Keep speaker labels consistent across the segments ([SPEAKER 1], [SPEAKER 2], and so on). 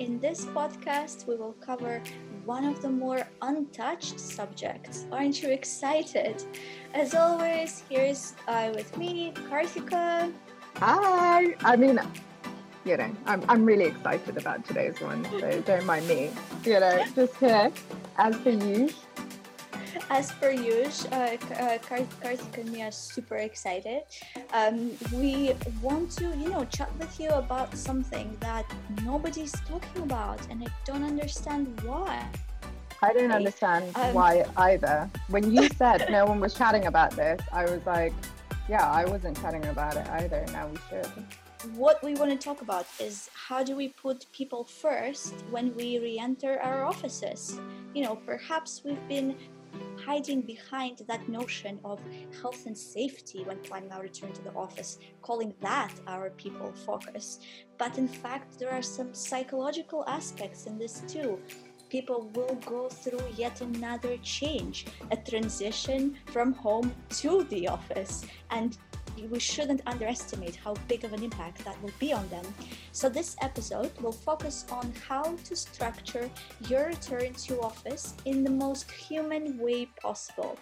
[SPEAKER 1] in this podcast, we will cover one of the more untouched subjects. Aren't you excited? As always, here's uh, with me, Karthika.
[SPEAKER 2] Hi. I mean, you know, I'm, I'm really excited about today's one, so don't mind me. You know, just here, as per usual
[SPEAKER 1] as per usual, uh, uh, Karthik and me are super excited. Um, we want to, you know, chat with you about something that nobody's talking about, and I don't understand why.
[SPEAKER 2] I don't understand um, why either. When you said no one was chatting about this, I was like, yeah, I wasn't chatting about it either. Now we should
[SPEAKER 1] what we want to talk about is how do we put people first when we re-enter our offices you know perhaps we've been hiding behind that notion of health and safety when planning our return to the office, calling that our people focus. But in fact, there are some psychological aspects in this too. People will go through yet another change, a transition from home to the office. And we shouldn't underestimate how big of an impact that will be on them. So, this episode will focus on how to structure your return to office in the most human way possible.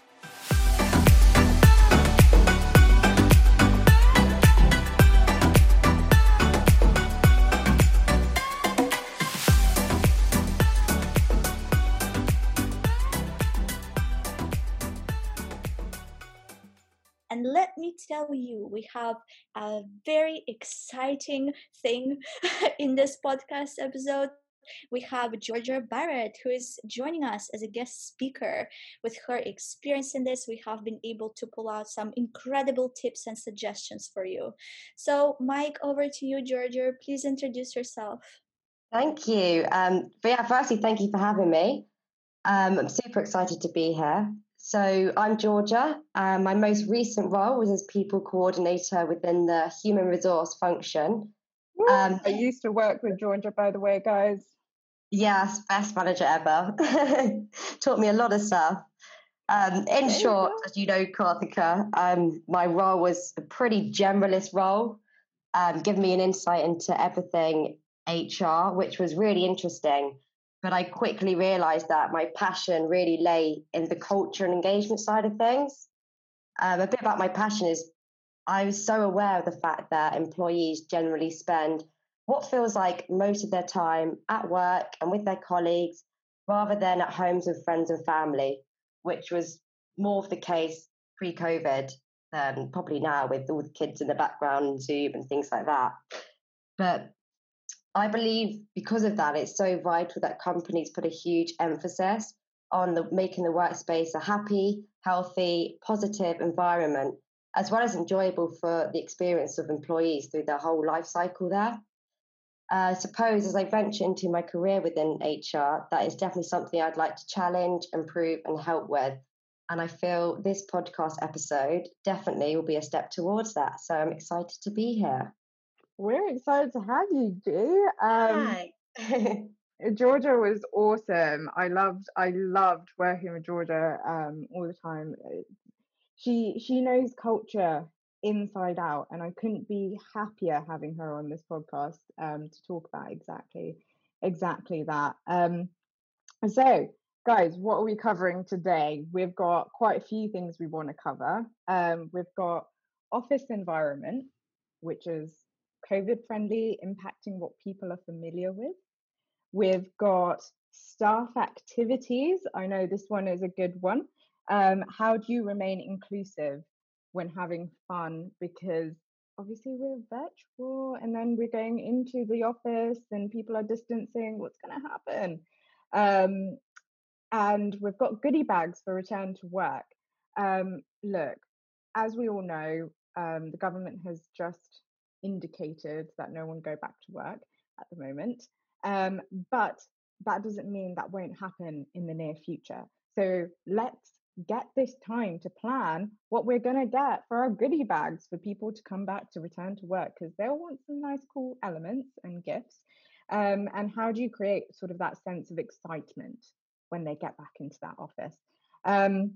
[SPEAKER 1] And let me tell you, we have a very exciting thing in this podcast episode. We have Georgia Barrett, who is joining us as a guest speaker. With her experience in this, we have been able to pull out some incredible tips and suggestions for you. So, Mike, over to you, Georgia. Please introduce yourself.
[SPEAKER 3] Thank you. Um, yeah, firstly, thank you for having me. Um, I'm super excited to be here. So I'm Georgia. Um, my most recent role was as people coordinator within the human resource function.
[SPEAKER 2] Um, I used to work with Georgia, by the way, guys.
[SPEAKER 3] Yes, best manager ever. Taught me a lot of stuff. Um, in short, as you know, Karthika, um, my role was a pretty generalist role, um, giving me an insight into everything HR, which was really interesting. But I quickly realized that my passion really lay in the culture and engagement side of things. Um, a bit about my passion is I was so aware of the fact that employees generally spend what feels like most of their time at work and with their colleagues rather than at homes with friends and family, which was more of the case pre COVID than probably now with all the kids in the background, and Zoom and things like that. But I believe because of that, it's so vital that companies put a huge emphasis on the, making the workspace a happy, healthy, positive environment, as well as enjoyable for the experience of employees through their whole life cycle there. Uh, I suppose as I venture into my career within HR, that is definitely something I'd like to challenge, improve, and help with. And I feel this podcast episode definitely will be a step towards that. So I'm excited to be here.
[SPEAKER 2] We're excited to have you, G.
[SPEAKER 3] Um,
[SPEAKER 2] Hi. Georgia was awesome. I loved I loved working with Georgia um, all the time. Uh, she she knows culture inside out, and I couldn't be happier having her on this podcast um, to talk about exactly exactly that. Um, so, guys, what are we covering today? We've got quite a few things we want to cover. Um, we've got office environment, which is COVID friendly, impacting what people are familiar with. We've got staff activities. I know this one is a good one. Um, how do you remain inclusive when having fun? Because obviously we're virtual and then we're going into the office and people are distancing. What's going to happen? Um, and we've got goodie bags for return to work. Um, look, as we all know, um, the government has just indicated that no one go back to work at the moment. Um, but that doesn't mean that won't happen in the near future. So let's get this time to plan what we're going to get for our goodie bags for people to come back to return to work because they'll want some nice, cool elements and gifts. Um, and how do you create sort of that sense of excitement when they get back into that office? Um,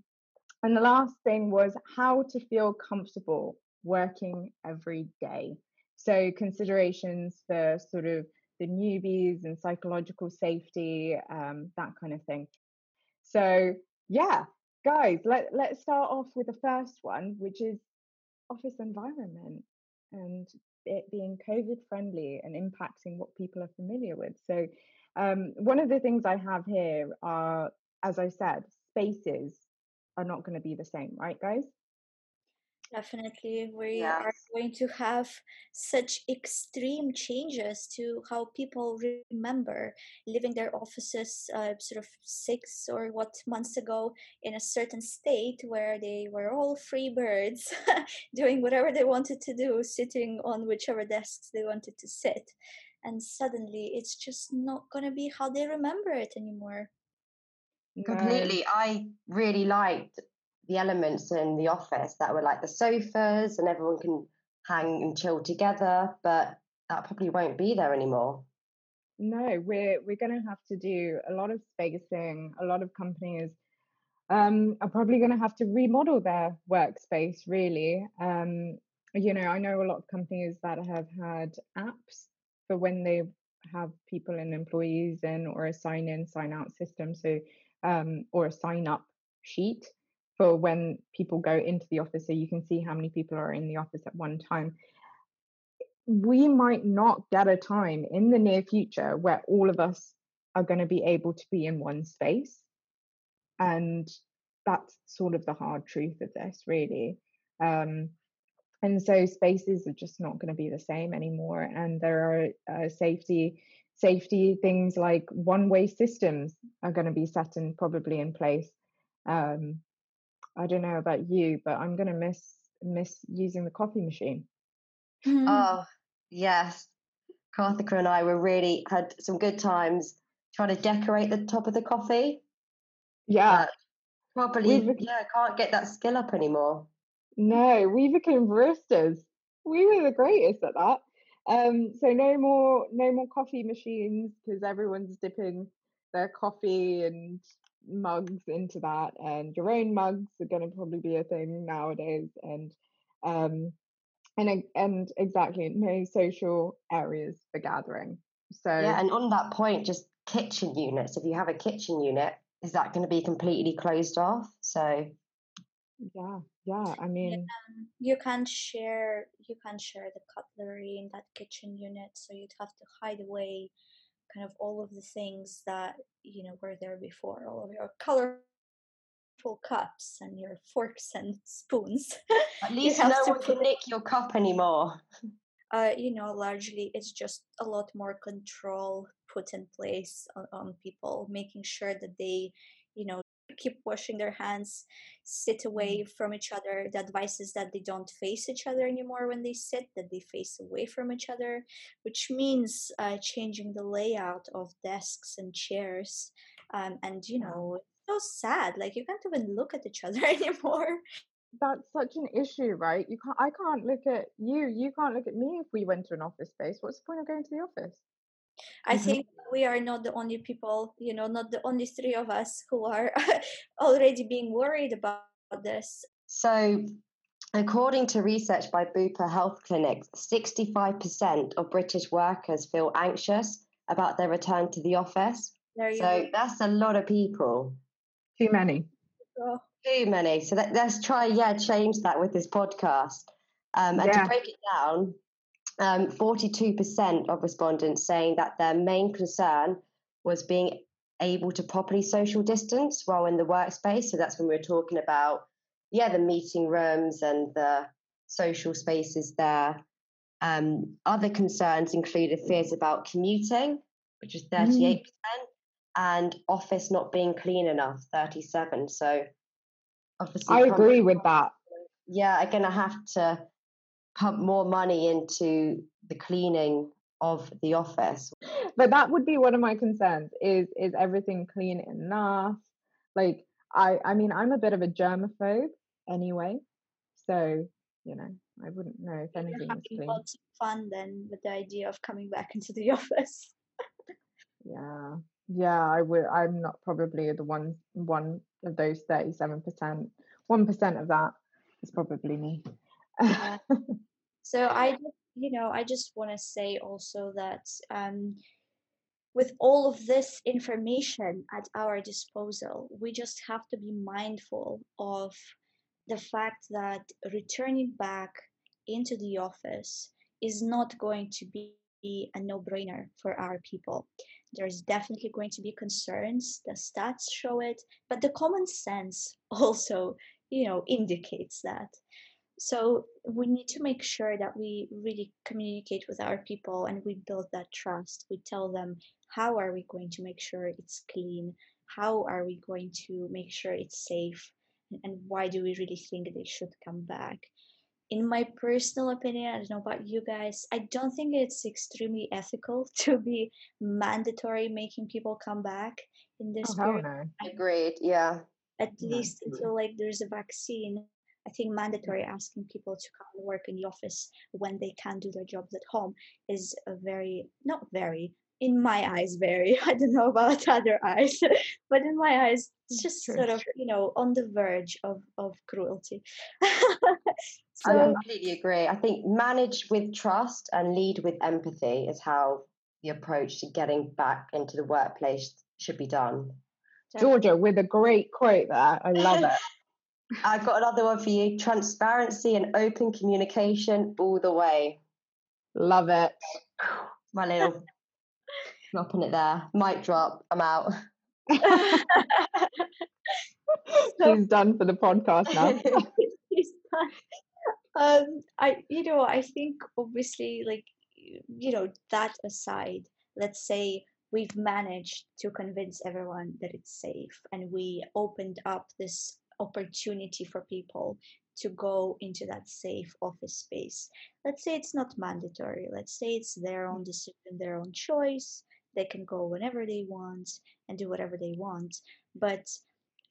[SPEAKER 2] and the last thing was how to feel comfortable working every day. So considerations for sort of the newbies and psychological safety, um, that kind of thing. So yeah, guys, let let's start off with the first one, which is office environment and it being COVID friendly and impacting what people are familiar with. So um, one of the things I have here are, as I said, spaces are not going to be the same, right, guys?
[SPEAKER 1] Definitely, we yes. are going to have such extreme changes to how people remember living their offices uh, sort of six or what months ago in a certain state where they were all free birds doing whatever they wanted to do, sitting on whichever desks they wanted to sit. And suddenly it's just not going to be how they remember it anymore.
[SPEAKER 3] Completely. I really liked the elements in the office that were like the sofas and everyone can hang and chill together, but that probably won't be there anymore.
[SPEAKER 2] No, we're we're going to have to do a lot of spacing. A lot of companies um, are probably going to have to remodel their workspace. Really, um, you know, I know a lot of companies that have had apps for when they have people and employees in, or a sign in, sign out system. So, um, or a sign up sheet for when people go into the office so you can see how many people are in the office at one time. We might not get a time in the near future where all of us are going to be able to be in one space and that's sort of the hard truth of this really. Um, and so spaces are just not going to be the same anymore and there are uh, safety safety things like one way systems are going to be set and probably in place. Um, I don't know about you, but I'm gonna miss miss using the coffee machine.
[SPEAKER 3] Mm-hmm. Oh yes, Karthika and I were really had some good times trying to decorate the top of the coffee.
[SPEAKER 2] Yeah,
[SPEAKER 3] probably. Be- yeah, can't get that skill up anymore.
[SPEAKER 2] No, we became baristas. We were the greatest at that. Um, so no more no more coffee machines because everyone's dipping their coffee and mugs into that and your own mugs are going to probably be a thing nowadays and um and and exactly no social areas for gathering. So
[SPEAKER 3] yeah and on that point just kitchen units if you have a kitchen unit is that going to be completely closed off? So
[SPEAKER 2] yeah yeah i mean
[SPEAKER 1] yeah, you can't share you can't share the cutlery in that kitchen unit so you'd have to hide away kind of all of the things that you know were there before all of your colorful cups and your forks and spoons.
[SPEAKER 3] At least no one can nick your cup anymore.
[SPEAKER 1] Uh, you know largely it's just a lot more control put in place on, on people making sure that they you know keep washing their hands, sit away mm. from each other. The advice is that they don't face each other anymore when they sit, that they face away from each other, which means uh, changing the layout of desks and chairs. Um, and, you know, it's so sad. Like, you can't even look at each other anymore.
[SPEAKER 2] That's such an issue, right? You can't. I can't look at you. You can't look at me if we went to an office space. What's the point of going to the office?
[SPEAKER 1] I mm-hmm. think we are not the only people, you know, not the only three of us who are already being worried about this.
[SPEAKER 3] So, according to research by Bupa Health Clinics, 65% of British workers feel anxious about their return to the office. so, go. that's a lot of people.
[SPEAKER 2] Too many.
[SPEAKER 3] Oh. Too many. So, that, let's try, yeah, change that with this podcast. Um, and yeah. to break it down, um, 42% of respondents saying that their main concern was being able to properly social distance while in the workspace. So that's when we are talking about, yeah, the meeting rooms and the social spaces there. Um, other concerns included fears about commuting, which is 38%, mm. and office not being clean enough, 37. So
[SPEAKER 2] obviously, I agree with that.
[SPEAKER 3] Yeah, again, to have to pump more money into the cleaning of the office.
[SPEAKER 2] But that would be one of my concerns is is everything clean enough? Like I I mean I'm a bit of a germaphobe anyway. So, you know, I wouldn't know if anything is clean. Lots
[SPEAKER 1] of fun then with the idea of coming back into the office.
[SPEAKER 2] yeah. Yeah, I would I'm not probably the one one of those 37%. 1% of that is probably me.
[SPEAKER 1] so I you know, I just want to say also that um, with all of this information at our disposal, we just have to be mindful of the fact that returning back into the office is not going to be a no brainer for our people. There's definitely going to be concerns, the stats show it, but the common sense also, you know, indicates that. So we need to make sure that we really communicate with our people and we build that trust. We tell them how are we going to make sure it's clean? How are we going to make sure it's safe? And why do we really think they should come back? In my personal opinion, I don't know about you guys, I don't think it's extremely ethical to be mandatory making people come back in this
[SPEAKER 2] oh,
[SPEAKER 1] period.
[SPEAKER 2] No.
[SPEAKER 3] Agreed. Yeah.
[SPEAKER 1] At least until like there's a vaccine. I think mandatory mm-hmm. asking people to come and work in the office when they can do their jobs at home is a very not very in my eyes very i don't know about other eyes but in my eyes it's just sort of you know on the verge of of cruelty.
[SPEAKER 3] So, i completely agree. I think manage with trust and lead with empathy is how the approach to getting back into the workplace should be done.
[SPEAKER 2] Georgia with a great quote there i love it
[SPEAKER 3] I've got another one for you. Transparency and open communication all the way.
[SPEAKER 2] Love it.
[SPEAKER 3] My little dropping it there. Mic drop. I'm out.
[SPEAKER 2] He's done for the podcast now.
[SPEAKER 1] um, I, you know, I think obviously, like, you know, that aside, let's say we've managed to convince everyone that it's safe and we opened up this opportunity for people to go into that safe office space. Let's say it's not mandatory. Let's say it's their own mm-hmm. decision, their own choice. They can go whenever they want and do whatever they want. But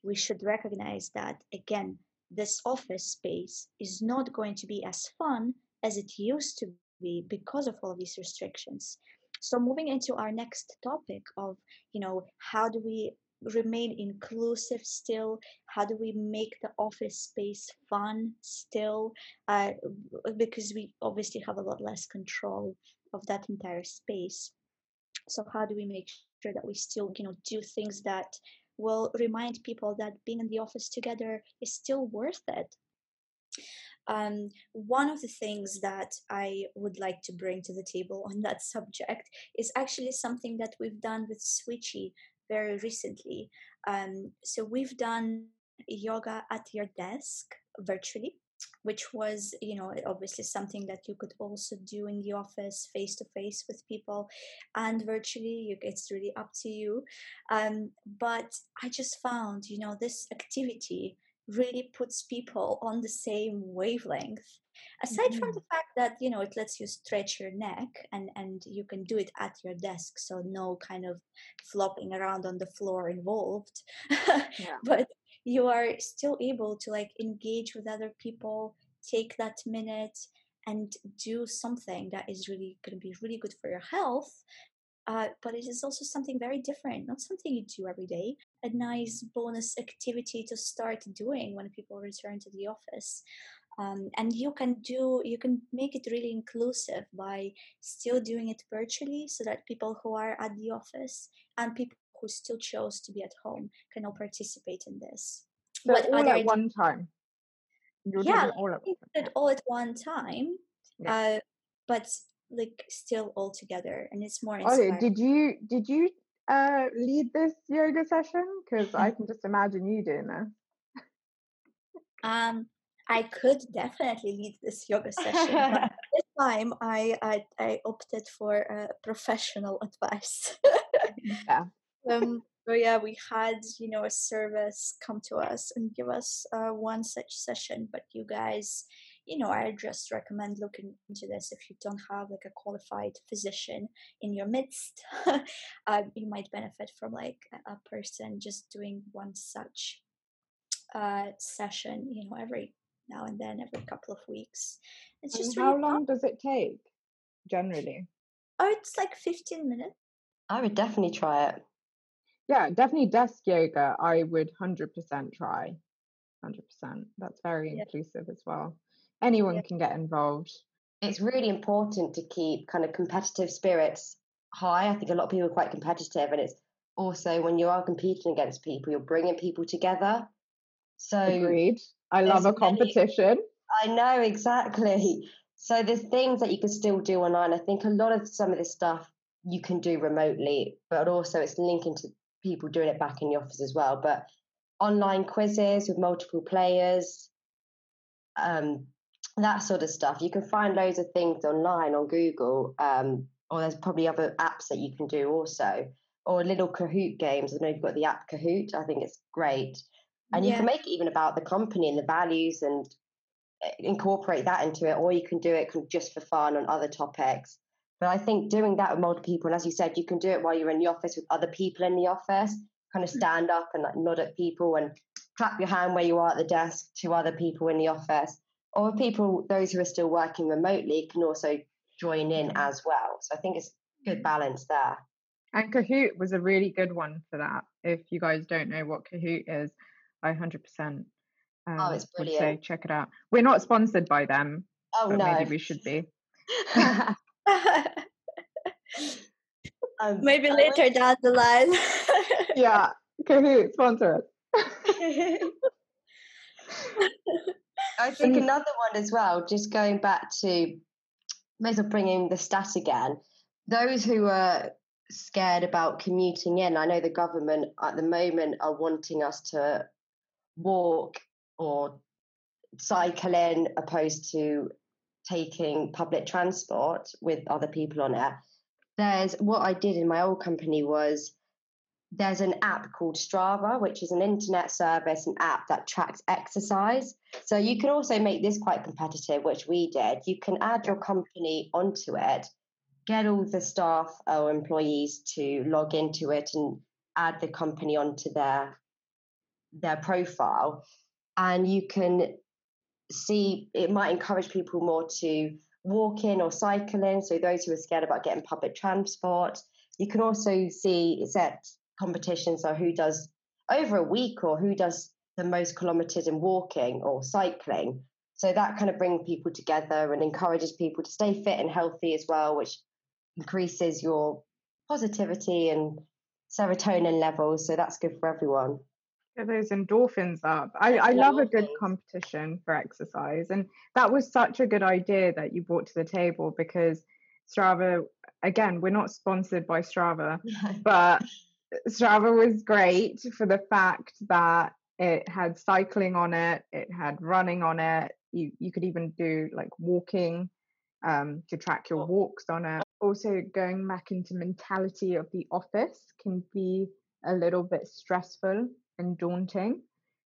[SPEAKER 1] we should recognize that, again, this office space is not going to be as fun as it used to be because of all these restrictions. So moving into our next topic of, you know, how do we remain inclusive still? How do we make the office space fun still? Uh, because we obviously have a lot less control of that entire space. So how do we make sure that we still you know do things that will remind people that being in the office together is still worth it? Um, one of the things that I would like to bring to the table on that subject is actually something that we've done with Switchy very recently. Um, so we've done yoga at your desk virtually which was you know obviously something that you could also do in the office face to face with people and virtually you, it's really up to you um, but i just found you know this activity really puts people on the same wavelength aside mm-hmm. from the fact that you know it lets you stretch your neck and and you can do it at your desk so no kind of flopping around on the floor involved yeah. but you are still able to like engage with other people take that minute and do something that is really going to be really good for your health uh, but it is also something very different, not something you do every day. A nice bonus activity to start doing when people return to the office um, and you can do you can make it really inclusive by still doing it virtually so that people who are at the office and people who still chose to be at home can all participate in this.
[SPEAKER 2] So but all at one time?
[SPEAKER 1] You're yeah all at, one all at one time yeah. uh, but like still all together and it's more
[SPEAKER 2] inspiring. okay did you did you uh lead this yoga session? Because i can just imagine you doing this
[SPEAKER 1] um I could definitely lead this yoga session. but this time, I, I, I opted for uh, professional advice.
[SPEAKER 2] yeah.
[SPEAKER 1] Um, so yeah, we had you know a service come to us and give us uh, one such session. But you guys, you know, I just recommend looking into this if you don't have like a qualified physician in your midst. uh, you might benefit from like a, a person just doing one such uh, session, you know, every now and then every couple of weeks.
[SPEAKER 2] It's just how really long fun. does it take generally?
[SPEAKER 1] Oh, it's like 15 minutes.
[SPEAKER 3] I would definitely try it.
[SPEAKER 2] Yeah, definitely desk yoga. I would 100% try. 100%. That's very yeah. inclusive as well. Anyone yeah. can get involved.
[SPEAKER 3] it's really important to keep kind of competitive spirits high. I think a lot of people are quite competitive, and it's also when you are competing against people, you're bringing people together. So
[SPEAKER 2] agreed. I love a competition.
[SPEAKER 3] I know exactly. So there's things that you can still do online. I think a lot of some of this stuff you can do remotely, but also it's linking to people doing it back in the office as well. But online quizzes with multiple players, um, that sort of stuff. You can find loads of things online on Google, um, or there's probably other apps that you can do also, or little Kahoot games. I know you've got the app Kahoot. I think it's great, and yeah. you can make it even about the company and the values and eh, incorporate that into it, or you can do it just for fun on other topics. But I think doing that with multiple people, and as you said, you can do it while you're in the office with other people in the office. Kind of mm. stand up and like nod at people and clap your hand where you are at the desk to other people in the office or people, those who are still working remotely, can also join in as well. So I think it's good balance there.
[SPEAKER 2] And Kahoot was a really good one for that. If you guys don't know what Kahoot is, I 100% um,
[SPEAKER 3] oh, it's brilliant. Say
[SPEAKER 2] check it out. We're not sponsored by them.
[SPEAKER 3] Oh no,
[SPEAKER 2] maybe we should be.
[SPEAKER 1] um, maybe later down the line.
[SPEAKER 2] yeah, Kahoot sponsor us.
[SPEAKER 3] I think another one as well, just going back to maybe bringing the stat again, those who are scared about commuting in, I know the government at the moment are wanting us to walk or cycle in opposed to taking public transport with other people on it. There's what I did in my old company was there's an app called Strava, which is an internet service an app that tracks exercise. So you can also make this quite competitive, which we did. You can add your company onto it, get all the staff or employees to log into it and add the company onto their their profile. And you can see it might encourage people more to walk in or cycle in. So those who are scared about getting public transport. You can also see set competitions are who does over a week or who does the most kilometers in walking or cycling. So that kind of brings people together and encourages people to stay fit and healthy as well, which increases your positivity and serotonin levels. So that's good for everyone.
[SPEAKER 2] Get those endorphins up. I, I love a good competition for exercise. And that was such a good idea that you brought to the table because Strava, again, we're not sponsored by Strava, but Strava was great for the fact that it had cycling on it, it had running on it. You you could even do like walking um, to track your walks on it. Also, going back into mentality of the office can be a little bit stressful and daunting.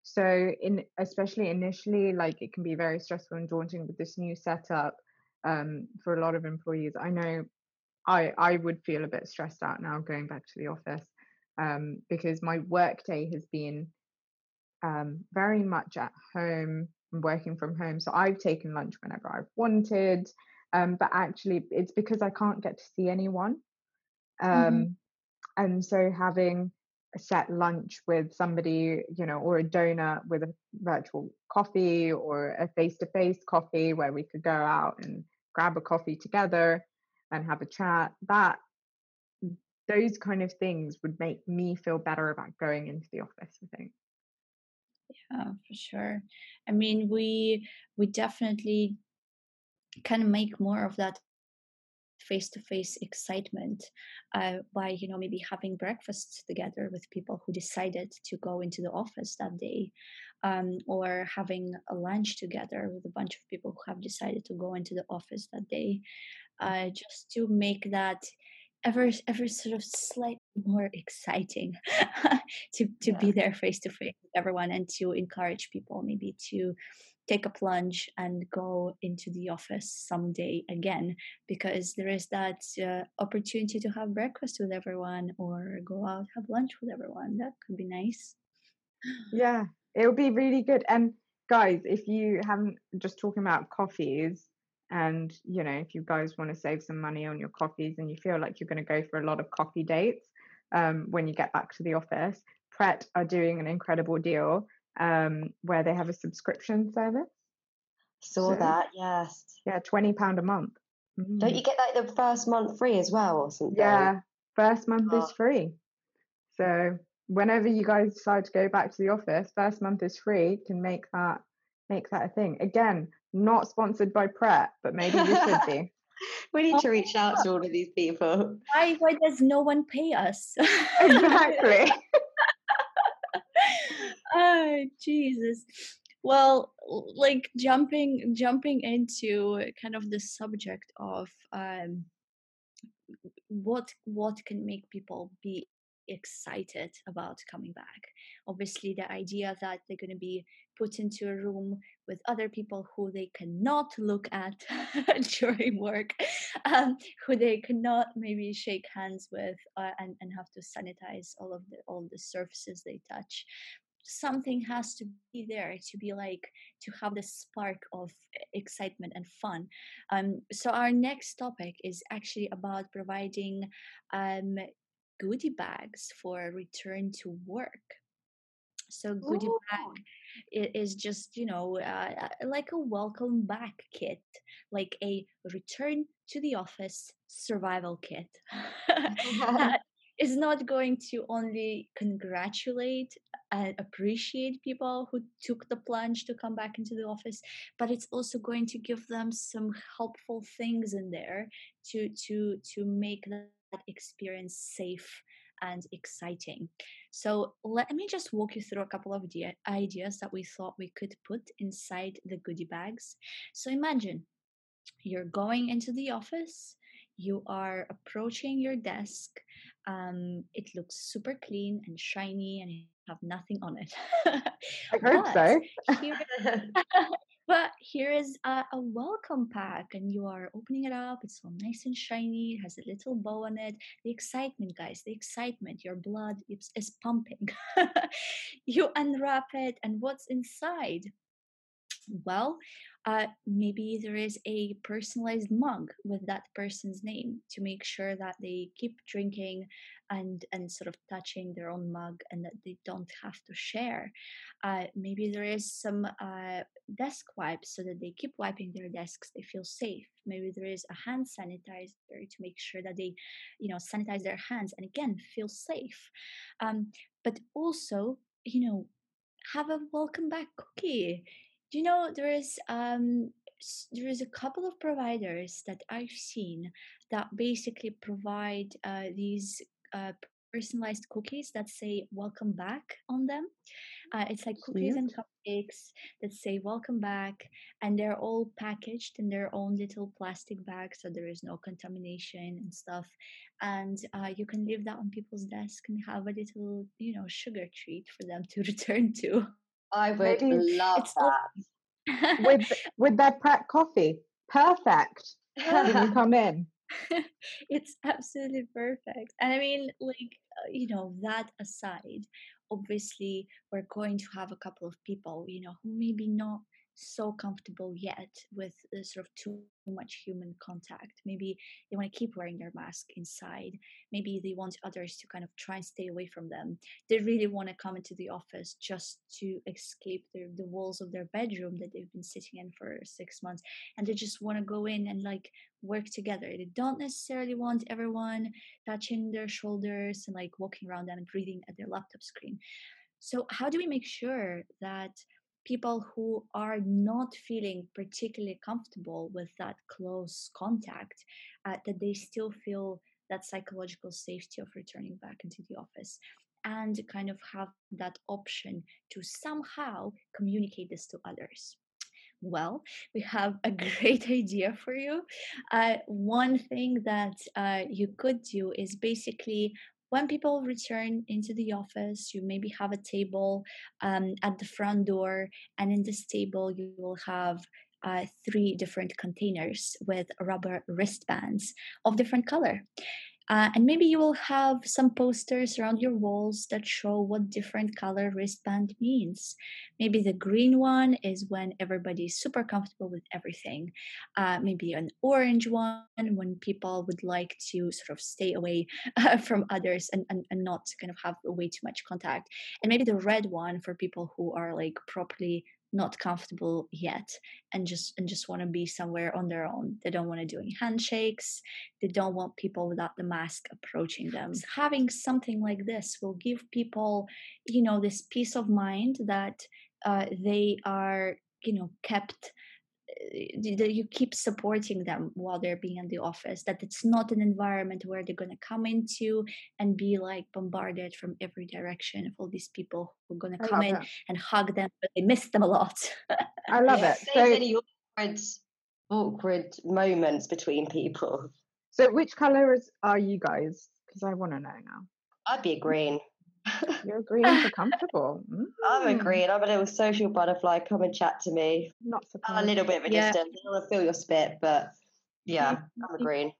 [SPEAKER 2] So, in especially initially, like it can be very stressful and daunting with this new setup um, for a lot of employees. I know I I would feel a bit stressed out now going back to the office um, because my work day has been um, very much at home and working from home. So I've taken lunch whenever I've wanted, um, but actually it's because I can't get to see anyone. Mm-hmm. Um, and so having a set lunch with somebody, you know, or a donut with a virtual coffee or a face to face coffee where we could go out and grab a coffee together and have a chat, that those kind of things would make me feel better about going into the office i think.
[SPEAKER 1] Yeah for sure. I mean we we definitely can make more of that face-to-face excitement uh, by you know maybe having breakfast together with people who decided to go into the office that day um, or having a lunch together with a bunch of people who have decided to go into the office that day uh, just to make that ever ever sort of slightly more exciting to to yeah. be there face to face with everyone and to encourage people maybe to take a plunge and go into the office someday again because there is that uh, opportunity to have breakfast with everyone or go out have lunch with everyone. That could be nice.
[SPEAKER 2] Yeah it would be really good. And guys if you haven't just talking about coffees and you know if you guys want to save some money on your coffees and you feel like you're going to go for a lot of coffee dates um, when you get back to the office pret are doing an incredible deal um, where they have a subscription service
[SPEAKER 3] Saw so, that, yes.
[SPEAKER 2] Yeah, twenty pound a month.
[SPEAKER 3] Mm. Don't you get like the first month free as well or something?
[SPEAKER 2] Yeah, first month oh. is free. So whenever you guys decide to go back to the office, first month is free. Can make that make that a thing. Again, not sponsored by Pret, but maybe we should be.
[SPEAKER 3] we need to reach out to all of these people.
[SPEAKER 1] Why why does no one pay us?
[SPEAKER 2] exactly.
[SPEAKER 1] oh Jesus. Well like jumping jumping into kind of the subject of um what what can make people be excited about coming back. Obviously the idea that they're going to be put into a room with other people who they cannot look at during work um, who they cannot maybe shake hands with uh, and, and have to sanitize all of the all the surfaces they touch something has to be there to be like to have the spark of excitement and fun. Um, so our next topic is actually about providing um, goodie bags for return to work. So goodie Ooh. bag is just you know uh, uh, like a welcome back kit like a return to the office survival kit. That is not going to only congratulate and appreciate people who took the plunge to come back into the office but it's also going to give them some helpful things in there to to to make that experience safe and exciting. So let me just walk you through a couple of ideas that we thought we could put inside the goodie bags. So imagine you're going into the office, you are approaching your desk, um, it looks super clean and shiny and you have nothing on it.
[SPEAKER 2] I heard so.
[SPEAKER 1] here, but here is a, a, welcome pack and you are opening it up. It's all nice and shiny. It has a little bow on it. The excitement, guys, the excitement. Your blood is, is pumping. you unwrap it and what's inside? Well, uh, maybe there is a personalized mug with that person's name to make sure that they keep drinking and and sort of touching their own mug and that they don't have to share. Uh, maybe there is some uh, desk wipes so that they keep wiping their desks they feel safe. Maybe there is a hand sanitizer to make sure that they you know sanitize their hands and again feel safe. Um, but also you know have a welcome back cookie you know there is um there is a couple of providers that I've seen that basically provide uh, these uh, personalized cookies that say welcome back on them. Uh, it's like cookies and cupcakes that say welcome back, and they're all packaged in their own little plastic bags, so there is no contamination and stuff. And uh, you can leave that on people's desk and have a little, you know, sugar treat for them to return to.
[SPEAKER 3] I would love
[SPEAKER 2] that. with with their Pret coffee, perfect. Didn't come in.
[SPEAKER 1] it's absolutely perfect, and I mean, like uh, you know, that aside, obviously we're going to have a couple of people, you know, who maybe not so comfortable yet with sort of too much human contact. Maybe they want to keep wearing their mask inside. Maybe they want others to kind of try and stay away from them. They really want to come into the office just to escape the, the walls of their bedroom that they've been sitting in for six months. And they just want to go in and like work together. They don't necessarily want everyone touching their shoulders and like walking around them and reading at their laptop screen. So, how do we make sure that people who are not feeling particularly comfortable with that close contact, uh, that they still feel that psychological safety of returning back into the office and kind of have that option to somehow communicate this to others. Well, we have a great idea for you. Uh, one thing that uh, you could do is basically when people return into the office, you maybe have a table um, at the front door, and in this table, you will have uh, three different containers with rubber wristbands of different color. Uh, and maybe you will have some posters around your walls that show what different color wristband means. Maybe the green one is when everybody's super comfortable with everything. Uh, maybe an orange one when people would like to sort of stay away uh, from others and, and, and not kind of have way too much contact. And maybe the red one for people who are like properly not comfortable yet and just and just want to be somewhere on their own. They don't want to do any handshakes. They don't want people without the mask approaching them. Having something like this will give people you know this peace of mind that uh, they are you know kept that you keep supporting them while they're being in the office that it's not an environment where they're going to come into and be like bombarded from every direction of all these people who are going to come in it. and hug them but they miss them a lot.
[SPEAKER 2] I love it.
[SPEAKER 3] So any awkward awkward moments between people.
[SPEAKER 2] So which colors are you guys? Because i want to know now.
[SPEAKER 3] I'd be a green
[SPEAKER 2] you're agreeing for comfortable.
[SPEAKER 3] Mm. I'm agreeing. I'm a little social butterfly. Come and chat to me.
[SPEAKER 2] Not surprised.
[SPEAKER 3] I'm a little bit of a yeah. distance. I want to feel your spit, but yeah, I'm agreeing.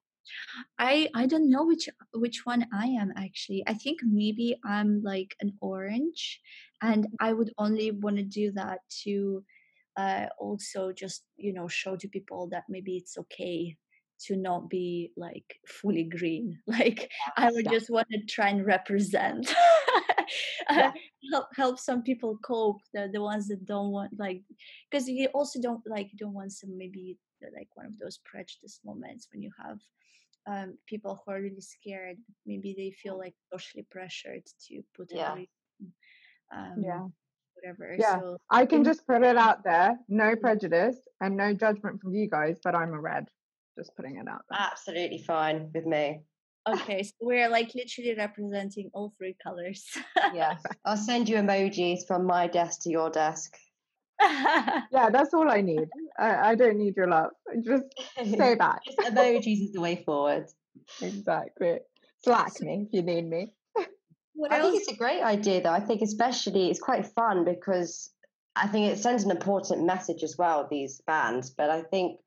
[SPEAKER 1] I I don't know which which one I am actually. I think maybe I'm like an orange, and I would only want to do that to uh, also just you know show to people that maybe it's okay to not be like fully green. Like i would just want to try and represent. Uh, help help some people cope the the ones that don't want like because you also don't like you don't want some maybe like one of those prejudice moments when you have um, people who are really scared. Maybe they feel like socially pressured to put
[SPEAKER 3] yeah.
[SPEAKER 2] um, yeah. whatever. Yeah. So, i can just put it out there no prejudice and no judgment from you guys but i'm a red just putting it out there.
[SPEAKER 3] Absolutely fine with me.
[SPEAKER 1] Okay, so we're like literally representing all three colors.
[SPEAKER 3] yes. I'll send you emojis from my desk to your desk.
[SPEAKER 2] yeah, that's all I need. I, I don't need your love. Just say that.
[SPEAKER 3] Just emojis is the way forward.
[SPEAKER 2] Exactly. Slack me if you need me.
[SPEAKER 3] What I else? think it's a great idea, though. I think especially it's quite fun because I think it sends an important message as well. These bands, but I think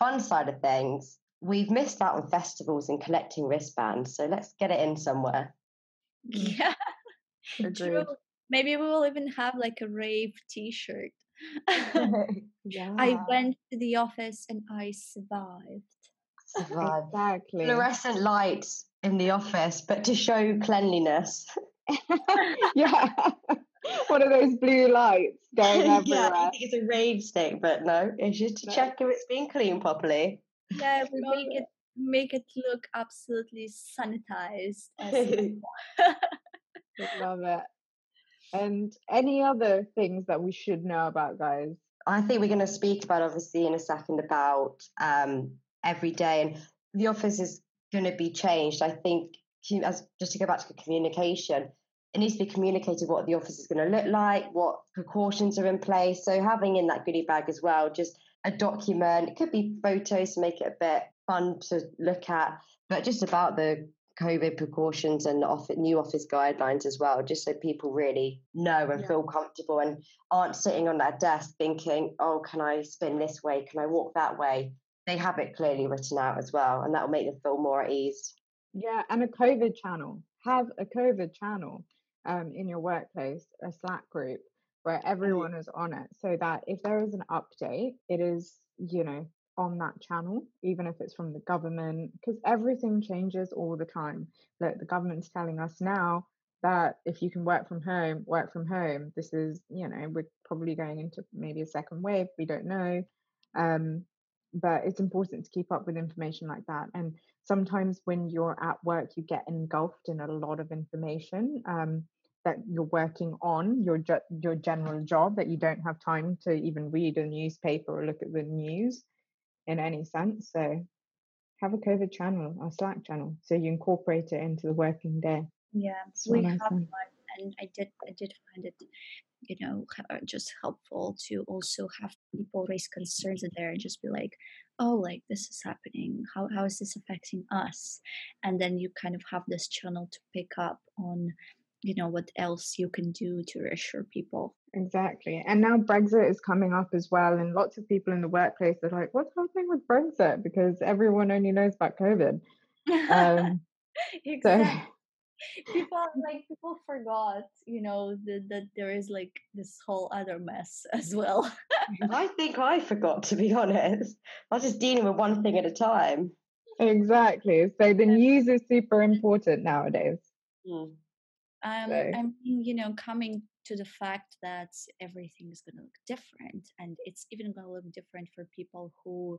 [SPEAKER 3] fun side of things, we've missed out on festivals and collecting wristbands. So let's get it in somewhere.
[SPEAKER 1] Yeah. True. Maybe we will even have like a rave t shirt. yeah. I went to the office and I survived.
[SPEAKER 3] Survived. Exactly. Fluorescent lights in the office, but to show cleanliness.
[SPEAKER 2] yeah. One of those blue lights going everywhere. yeah,
[SPEAKER 3] I think it's a rave stick, but no, it's just to no. check if it's being cleaned properly.
[SPEAKER 1] Yeah, we make it make it look absolutely sanitized.
[SPEAKER 2] I love it. And any other things that we should know about, guys?
[SPEAKER 3] I think we're going to speak about obviously in a second about um, every day, and the office is going to be changed. I think as just to go back to communication, it needs to be communicated what the office is going to look like, what precautions are in place. So having in that goodie bag as well, just a document. It could be photos to make it a bit fun to look at, but just about the COVID precautions and the new office guidelines as well, just so people really know and yeah. feel comfortable and aren't sitting on that desk thinking, oh, can I spin this way? Can I walk that way? They have it clearly written out as well, and that will make them feel more at ease.
[SPEAKER 2] Yeah, and a COVID channel. Have a COVID channel um, in your workplace, a Slack group where everyone is on it so that if there is an update, it is, you know, on that channel, even if it's from the government, because everything changes all the time. Look, the government's telling us now that if you can work from home, work from home. This is, you know, we're probably going into maybe a second wave. We don't know. Um, but it's important to keep up with information like that. And sometimes when you're at work, you get engulfed in a lot of information um, that you're working on your your general job that you don't have time to even read a newspaper or look at the news in any sense. So have a COVID channel, a Slack channel, so you incorporate it into the working day.
[SPEAKER 1] Yeah, we have one, and I did I did find it you know just helpful to also have people raise concerns in there and just be like oh like this is happening how, how is this affecting us? And then you kind of have this channel to pick up on you know what else you can do to reassure people.
[SPEAKER 2] Exactly and now brexit is coming up as well and lots of people in the workplace are like what's happening with brexit? Because everyone only knows about covid. Um,
[SPEAKER 1] exactly. so people like people forgot you know that, that there is like this whole other mess as well.
[SPEAKER 3] I think i forgot to be honest. I was just dealing with one thing at a time.
[SPEAKER 2] Exactly. So the news is super important nowadays.
[SPEAKER 1] Mm. um, so. I mean, you know, coming to the fact that everything is going to look different and it's even going to look different for people who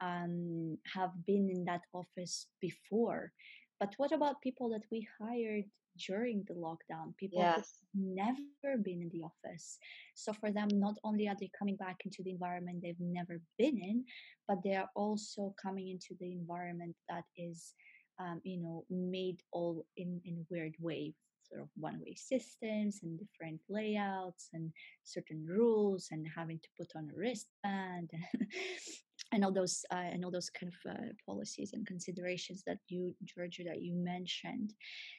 [SPEAKER 1] um, have been in that office before but what about people that we hired during the lockdown? People yes. who've never been in the office. So for them not only are they coming back into the environment they've never been in but they are also coming into the environment that is um, you know made all in in a weird way sort of one-way systems and different layouts and certain rules and having to put on a wristband and all those uh, and all those kind of uh, policies and considerations that you georgia that you mentioned.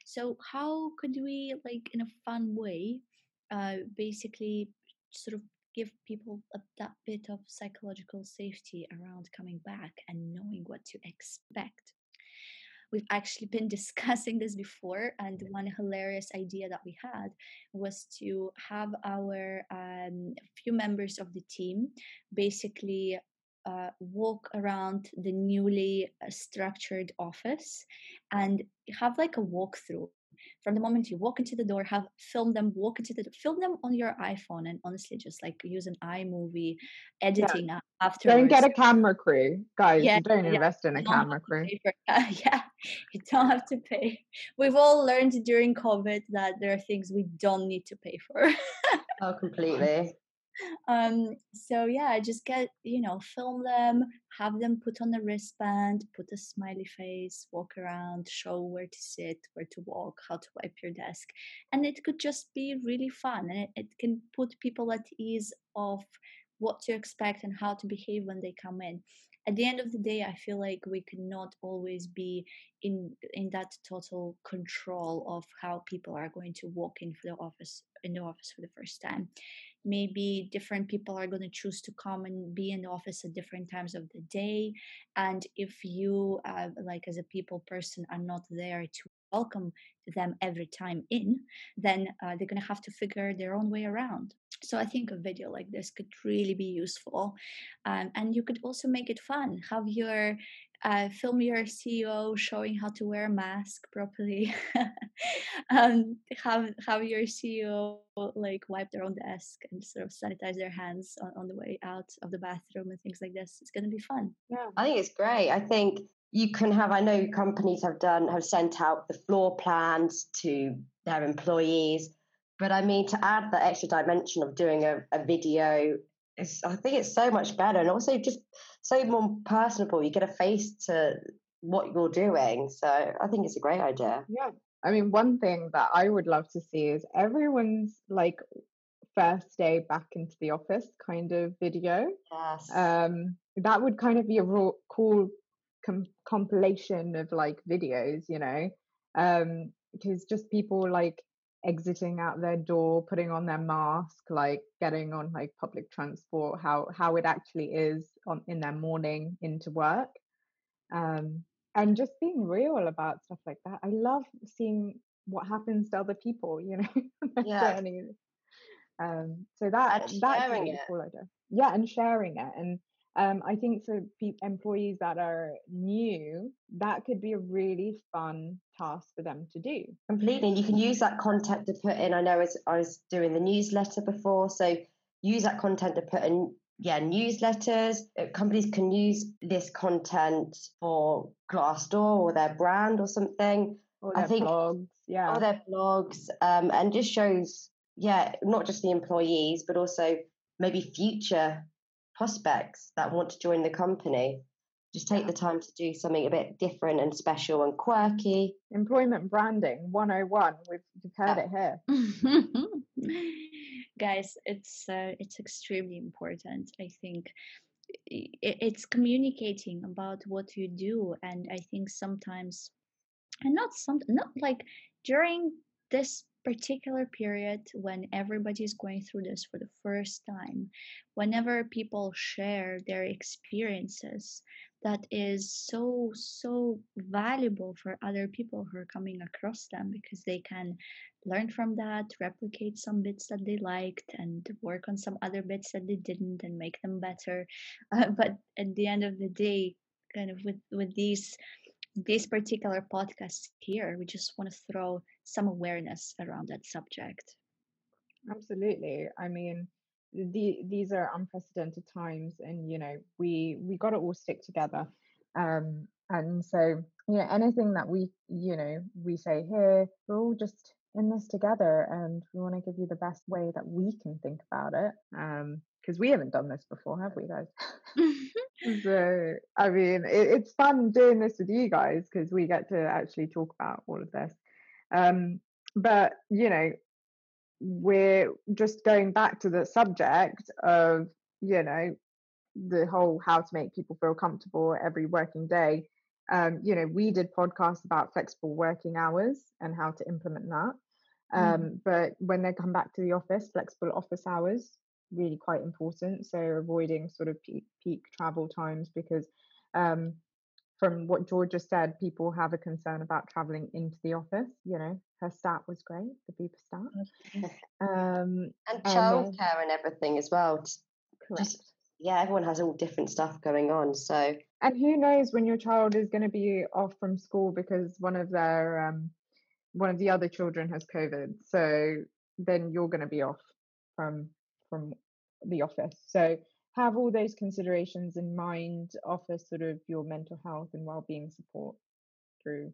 [SPEAKER 1] So how could we like in a fun way uh, basically sort of give people a, that bit of psychological safety around coming back and knowing what to expect? We've actually been discussing this before and one hilarious idea that we had was to have our um, few members of the team basically uh, walk around the newly uh, structured office and have like a walkthrough. From the moment you walk into the door have film them walk into the film them on your iphone and honestly just like use an imovie editing yeah. after
[SPEAKER 2] don't get a camera crew. Guys yeah, don't yeah. invest in a camera crew.
[SPEAKER 1] for, uh, yeah you don't have to pay. We've all learned during covid that there are things we don't need to pay for.
[SPEAKER 3] Oh completely
[SPEAKER 1] um so yeah just get you know film them have them put on a wristband put a smiley face walk around show where to sit where to walk how to wipe your desk and it could just be really fun and it, it can put people at ease of what to expect and how to behave when they come in at the end of the day i feel like we cannot always be in in that total control of how people are going to walk into the office in the office for the first time. Maybe different people are going to choose to come and be in the office at different times of the day and if you uh, like as a people person are not there to welcome to them every time in then uh, they're going to have to figure their own way around. So i think a video like this could really be useful. Um, and you could also make it fun. Have your uh, film your CEO showing how to wear a mask properly, um, have have your CEO like wipe their own desk and sort of sanitize their hands on, on the way out of the bathroom and things like this. It's going to be fun.
[SPEAKER 3] Yeah, I think it's great. I think you can have. I know companies have done have sent out the floor plans to their employees. But I mean, to add the extra dimension of doing a, a video, is I think it's so much better. And also just so more personable. You get a face to what you're doing. So I think it's a great idea.
[SPEAKER 2] Yeah. I mean, one thing that I would love to see is everyone's like first day back into the office kind of video.
[SPEAKER 3] Yes.
[SPEAKER 2] Um, that would kind of be a raw, cool com- compilation of like videos, you know, um, because just people like exiting out their door putting on their mask like getting on like public transport how how it actually is on in their morning into work. Um and just being real about stuff like that. I love seeing what happens to other people you know yeah. um so that that's really cool idea yeah and sharing it and um, I think for pe- employees that are new, that could be a really fun task for them to do.
[SPEAKER 3] Completely. And you can use that content to put in. I know as I was doing the newsletter before, so use that content to put in. Yeah, newsletters. Uh, companies can use this content for Glassdoor or their brand or something.
[SPEAKER 2] Or their I think, blogs, yeah.
[SPEAKER 3] Or their blogs, um, and just shows, yeah, not just the employees, but also maybe future prospects that want to join the company. Just take the time to do something a bit different and special and quirky.
[SPEAKER 2] Employment branding 101. We've, we've heard yeah. it
[SPEAKER 1] here. Guys, it's uh, it's extremely important. I think it's communicating about what you do and i think sometimes and not some not like during this particular period when everybody is going through this for the first time, whenever people share their experiences, that is so, so valuable for other people who are coming across them because they can learn from that, replicate some bits that they liked, and work on some other bits that they didn't and make them better. Uh, but at the end of the day, kind of with, with these this particular podcast here, we just want to throw some awareness around that subject.
[SPEAKER 2] Absolutely. I mean, the, these are unprecedented times, and you know, we we got to all stick together. Um, and so, you know, anything that we, you know, we say here, we're all just in this together, and we want to give you the best way that we can think about it. Um, because we haven't done this before, have we, guys? so, I mean, it, it's fun doing this with you guys because we get to actually talk about all of this. Um, but you know, we're just going back to the subject of you know the whole how to make people feel comfortable every working day. Um, you know we did podcasts about flexible working hours and how to implement that. Um, mm. but when they come back to the office flexible office hours really quite important. So avoiding sort of peak, peak travel times because um, from what Georgia said, people have a concern about traveling into the office. You know, her stat was great, the Bupa stat.
[SPEAKER 3] Um, and childcare and, and everything as well.
[SPEAKER 2] Correct. Just,
[SPEAKER 3] yeah, everyone has all different stuff going on. So,
[SPEAKER 2] and who knows when your child is going to be off from school because one of their um, one of the other children has COVID. So then you're going to be off from from the office. So have all those considerations in mind, offer sort of your mental health and well-being support through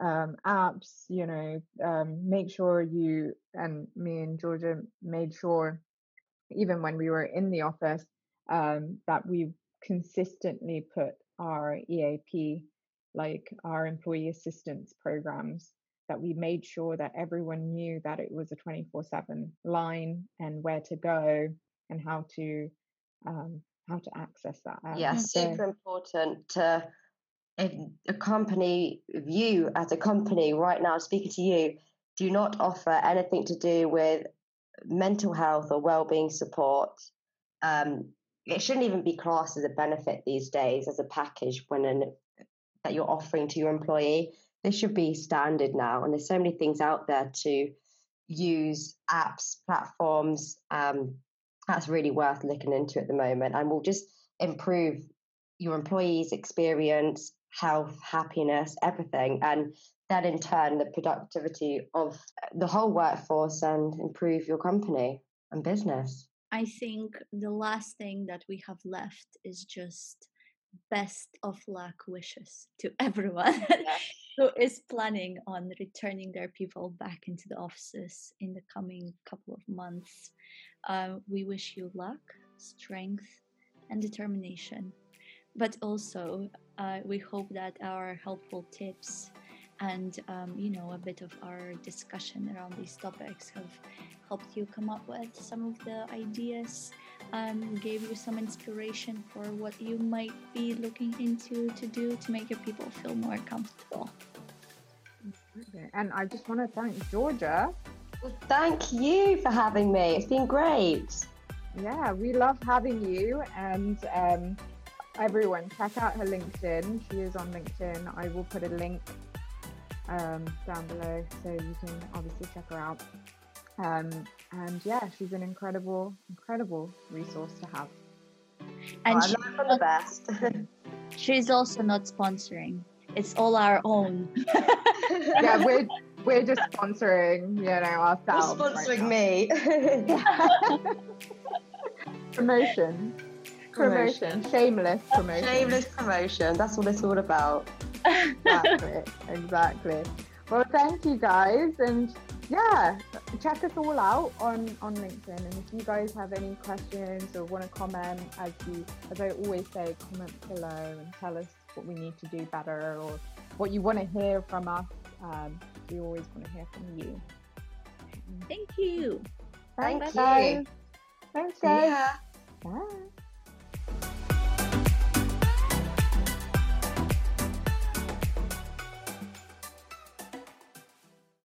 [SPEAKER 2] um, apps, you know, um, make sure you and me and Georgia made sure, even when we were in the office, um, that we consistently put our EAP, like our employee assistance programs, that we made sure that everyone knew that it was a 24 7 line and where to go and how to um, how to access that.
[SPEAKER 3] Um, yeah, super important to a company you as a company right now. Speaking to you, do not offer anything to do with mental health or well-being support. Um, it shouldn't even be classed as a benefit these days as a package when an, that you're offering to your employee. This should be standard now, and there's so many things out there to use apps, platforms, um, that's really worth looking into at the moment and will just improve your employees' experience, health, happiness, everything. And then in turn, the productivity of uh, the whole workforce and improve your company and business.
[SPEAKER 1] I think the last thing that we have left is just best of luck wishes to everyone yeah. Who is planning on returning their people back into the offices in the coming couple of months. Uh, we wish you luck, strength, and determination. But also, uh, we hope that our helpful tips and um, you know a bit of our discussion around these topics have helped you come up with some of the ideas um, gave you some inspiration for what you might be looking into to do to make your people feel more comfortable
[SPEAKER 2] and i just want to thank georgia
[SPEAKER 3] well, thank you for having me. It's been great.
[SPEAKER 2] Yeah, we love having you. And um, everyone, check out her LinkedIn. She is on LinkedIn. I will put a link um, down below so you can obviously check her out. Um, and yeah, she's an incredible, incredible resource to have.
[SPEAKER 3] And oh, she's the best.
[SPEAKER 1] she's also not sponsoring. It's all our own.
[SPEAKER 2] yeah, we're we're just sponsoring, you know, ourselves.
[SPEAKER 3] You're sponsoring right
[SPEAKER 2] me. promotion. promotion. Shameless promotion.
[SPEAKER 3] Shameless promotion. That's what it's all about.
[SPEAKER 2] exactly. Exactly. Well, thank you guys, and yeah, check us all out on on LinkedIn. And if you guys have any questions or want to comment, as you as I always say, comment below and tell us what we need to do better or what you want to hear from us. Um, we always want to hear from you.
[SPEAKER 1] Thank you.
[SPEAKER 3] Thank you. Bye.
[SPEAKER 2] Thanks, guys.
[SPEAKER 3] Bye.